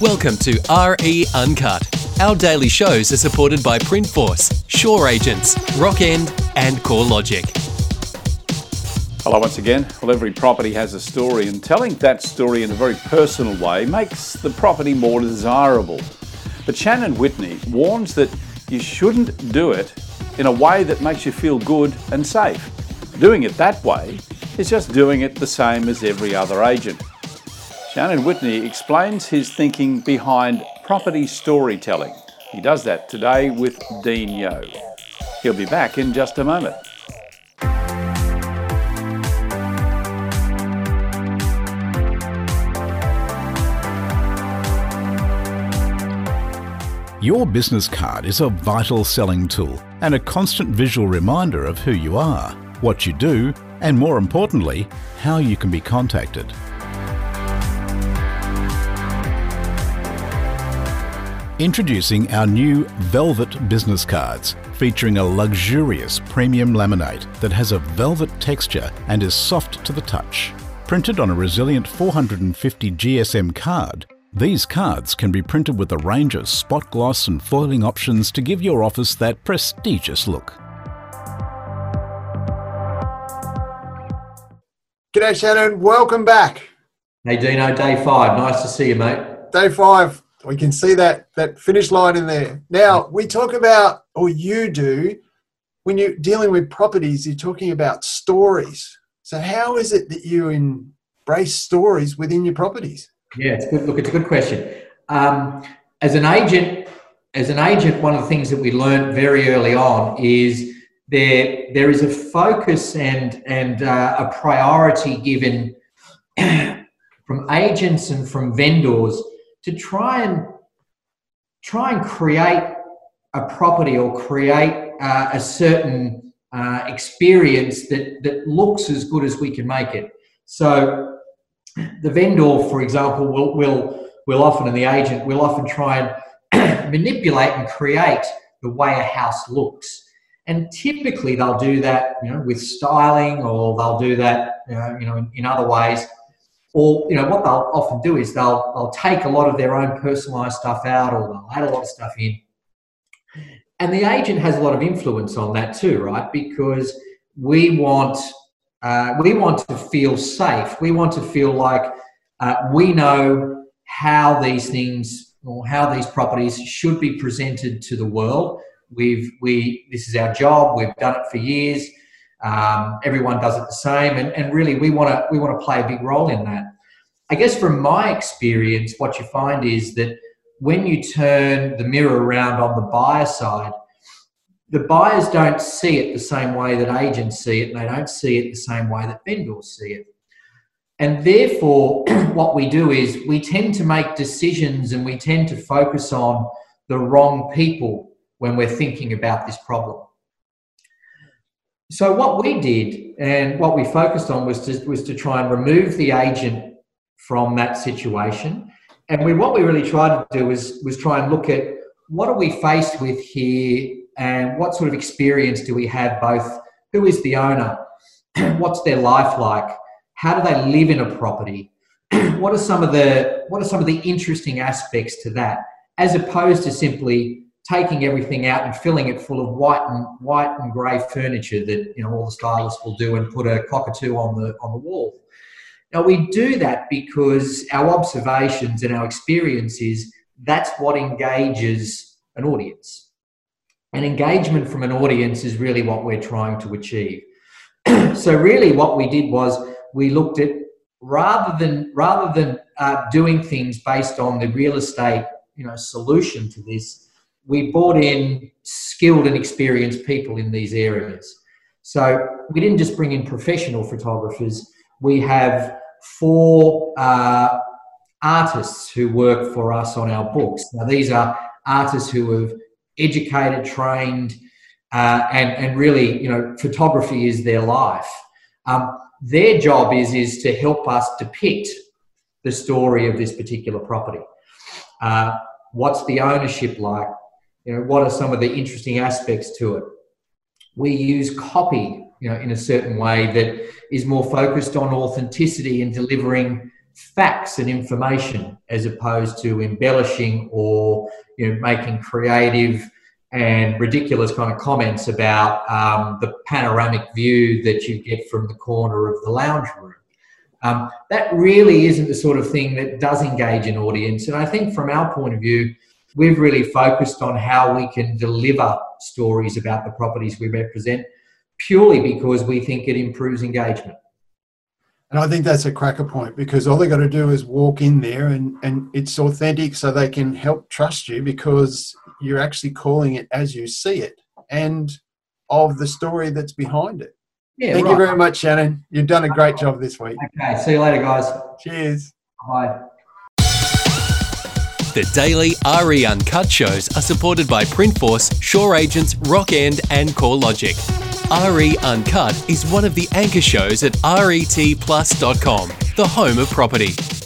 Welcome to RE Uncut. Our daily shows are supported by Printforce, Shore Agents, Rockend, and CoreLogic. Hello, once again. Well, every property has a story, and telling that story in a very personal way makes the property more desirable. But Shannon Whitney warns that you shouldn't do it in a way that makes you feel good and safe. Doing it that way is just doing it the same as every other agent. Shannon Whitney explains his thinking behind property storytelling. He does that today with Dean Yeo. He'll be back in just a moment. Your business card is a vital selling tool and a constant visual reminder of who you are, what you do, and more importantly, how you can be contacted. Introducing our new Velvet business cards, featuring a luxurious premium laminate that has a velvet texture and is soft to the touch. Printed on a resilient 450 GSM card, these cards can be printed with a range of spot gloss and foiling options to give your office that prestigious look. G'day, Shannon. Welcome back. Hey, Dino, day five. Nice to see you, mate. Day five. We can see that that finish line in there. Now we talk about, or you do, when you're dealing with properties, you're talking about stories. So how is it that you embrace stories within your properties? Yeah, it's good. Look, it's a good question. Um, as an agent, as an agent, one of the things that we learned very early on is there there is a focus and and uh, a priority given from agents and from vendors to try and try and create a property or create uh, a certain uh, experience that that looks as good as we can make it. So the vendor, for example, will will will often and the agent will often try and manipulate and create the way a house looks. And typically they'll do that, you know, with styling, or they'll do that, uh, you know, in, in other ways or you know what they'll often do is they'll they'll take a lot of their own personalized stuff out or they'll add a lot of stuff in. And the agent has a lot of influence on that too right? Because we want uh, we want to feel safe. We want to feel like uh, we know how these things or how these properties should be presented to the world. We've we this is our job. We've done it for years. Um, everyone does it the same, and, and really we want to we want to play a big role in that. I guess from my experience, what you find is that when you turn the mirror around on the buyer side, the buyers don't see it the same way that agents see it, and they don't see it the same way that vendors see it. And therefore, what we do is we tend to make decisions and we tend to focus on the wrong people when we're thinking about this problem. So what we did and what we focused on was to, was to try and remove the agent from that situation. And we, what we really tried to do was, was try and look at what are we faced with here and what sort of experience do we have both who is the owner what's their life like how do they live in a property what are some of the what are some of the interesting aspects to that as opposed to simply taking everything out and filling it full of white and white and grey furniture that you know all the stylists will do and put a cockatoo on the on the wall. Now we do that because our observations and our experiences that's what engages an audience. And engagement from an audience is really what we're trying to achieve. so really what we did was we looked at rather than rather than uh, doing things based on the real estate you know solution to this we brought in skilled and experienced people in these areas. So we didn't just bring in professional photographers, we have four uh, artists who work for us on our books. Now, these are artists who have educated, trained, uh, and, and really, you know, photography is their life. Um, their job is, is to help us depict the story of this particular property. Uh, what's the ownership like? you know, what are some of the interesting aspects to it? We use copy, you know, in a certain way that is more focused on authenticity and delivering facts and information as opposed to embellishing or you know making creative and ridiculous kind of comments about um, the panoramic view that you get from the corner of the lounge room. Um, that really isn't the sort of thing that does engage an audience. And I think from our point of view, we've really focused on how we can deliver stories about the properties we represent purely because we think it improves engagement. And I think that's a cracker point because all they've got to do is walk in there and, and it's authentic so they can help trust you because you're actually calling it as you see it and of the story that's behind it. Yeah, Thank right. you very much, Shannon. You've done a great job this week. Okay, see you later, guys. Cheers. Bye. The daily RE Uncut shows are supported by Printforce, Shore Agents, Rockend, and CoreLogic. RE Uncut is one of the anchor shows at retplus.com, the home of property.